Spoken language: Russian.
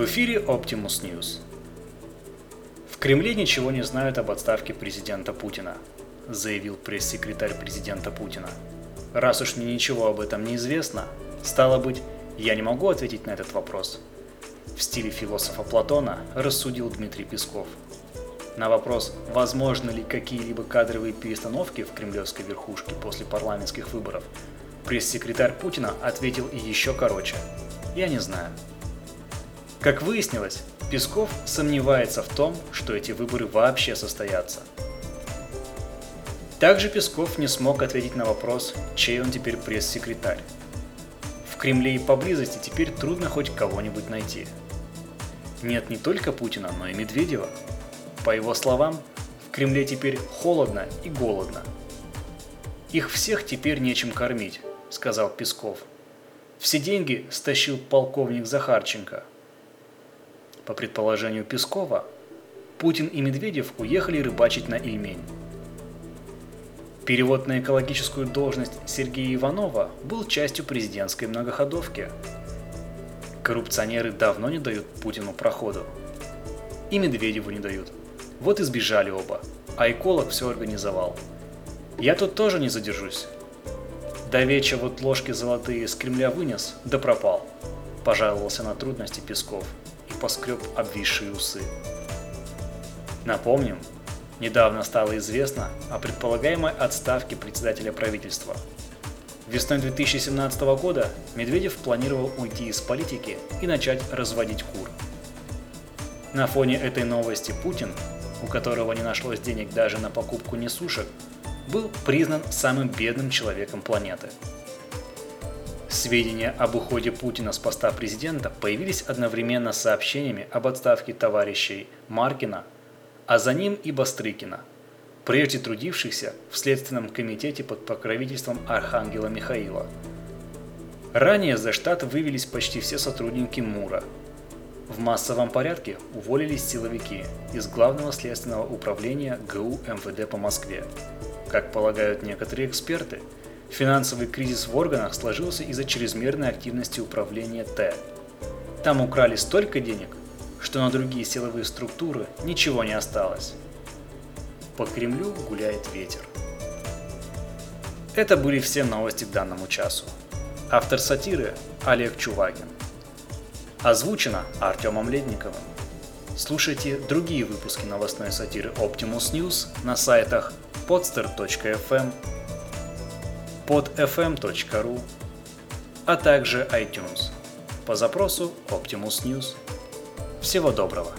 В эфире Optimus News. В Кремле ничего не знают об отставке президента Путина, заявил пресс-секретарь президента Путина. Раз уж мне ничего об этом не известно, стало быть, я не могу ответить на этот вопрос. В стиле философа Платона рассудил Дмитрий Песков. На вопрос, возможны ли какие-либо кадровые перестановки в кремлевской верхушке после парламентских выборов, пресс-секретарь Путина ответил еще короче. Я не знаю. Как выяснилось, Песков сомневается в том, что эти выборы вообще состоятся. Также Песков не смог ответить на вопрос, чей он теперь пресс-секретарь. В Кремле и поблизости теперь трудно хоть кого-нибудь найти. Нет не только Путина, но и Медведева. По его словам, в Кремле теперь холодно и голодно. Их всех теперь нечем кормить, сказал Песков. Все деньги стащил полковник Захарченко – по предположению Пескова, Путин и Медведев уехали рыбачить на Ильмень. Перевод на экологическую должность Сергея Иванова был частью президентской многоходовки. Коррупционеры давно не дают Путину проходу. И Медведеву не дают. Вот и сбежали оба, а эколог все организовал. Я тут тоже не задержусь. До вечера вот ложки золотые из Кремля вынес, да пропал. Пожаловался на трудности Песков поскреб обвисшие усы. Напомним, недавно стало известно о предполагаемой отставке председателя правительства. Весной 2017 года Медведев планировал уйти из политики и начать разводить кур. На фоне этой новости Путин, у которого не нашлось денег даже на покупку несушек, был признан самым бедным человеком планеты – Сведения об уходе Путина с поста президента появились одновременно с сообщениями об отставке товарищей Маркина, а за ним и Бастрыкина, прежде трудившихся в Следственном комитете под покровительством Архангела Михаила. Ранее за штат вывелись почти все сотрудники МУРа. В массовом порядке уволились силовики из Главного следственного управления ГУ МВД по Москве. Как полагают некоторые эксперты, Финансовый кризис в органах сложился из-за чрезмерной активности управления Т. Там украли столько денег, что на другие силовые структуры ничего не осталось. По Кремлю гуляет ветер. Это были все новости к данному часу. Автор сатиры Олег Чувагин. Озвучено Артемом Ледниковым. Слушайте другие выпуски новостной сатиры Optimus News на сайтах podster.fm podfm.ru, а также iTunes по запросу Optimus News. Всего доброго!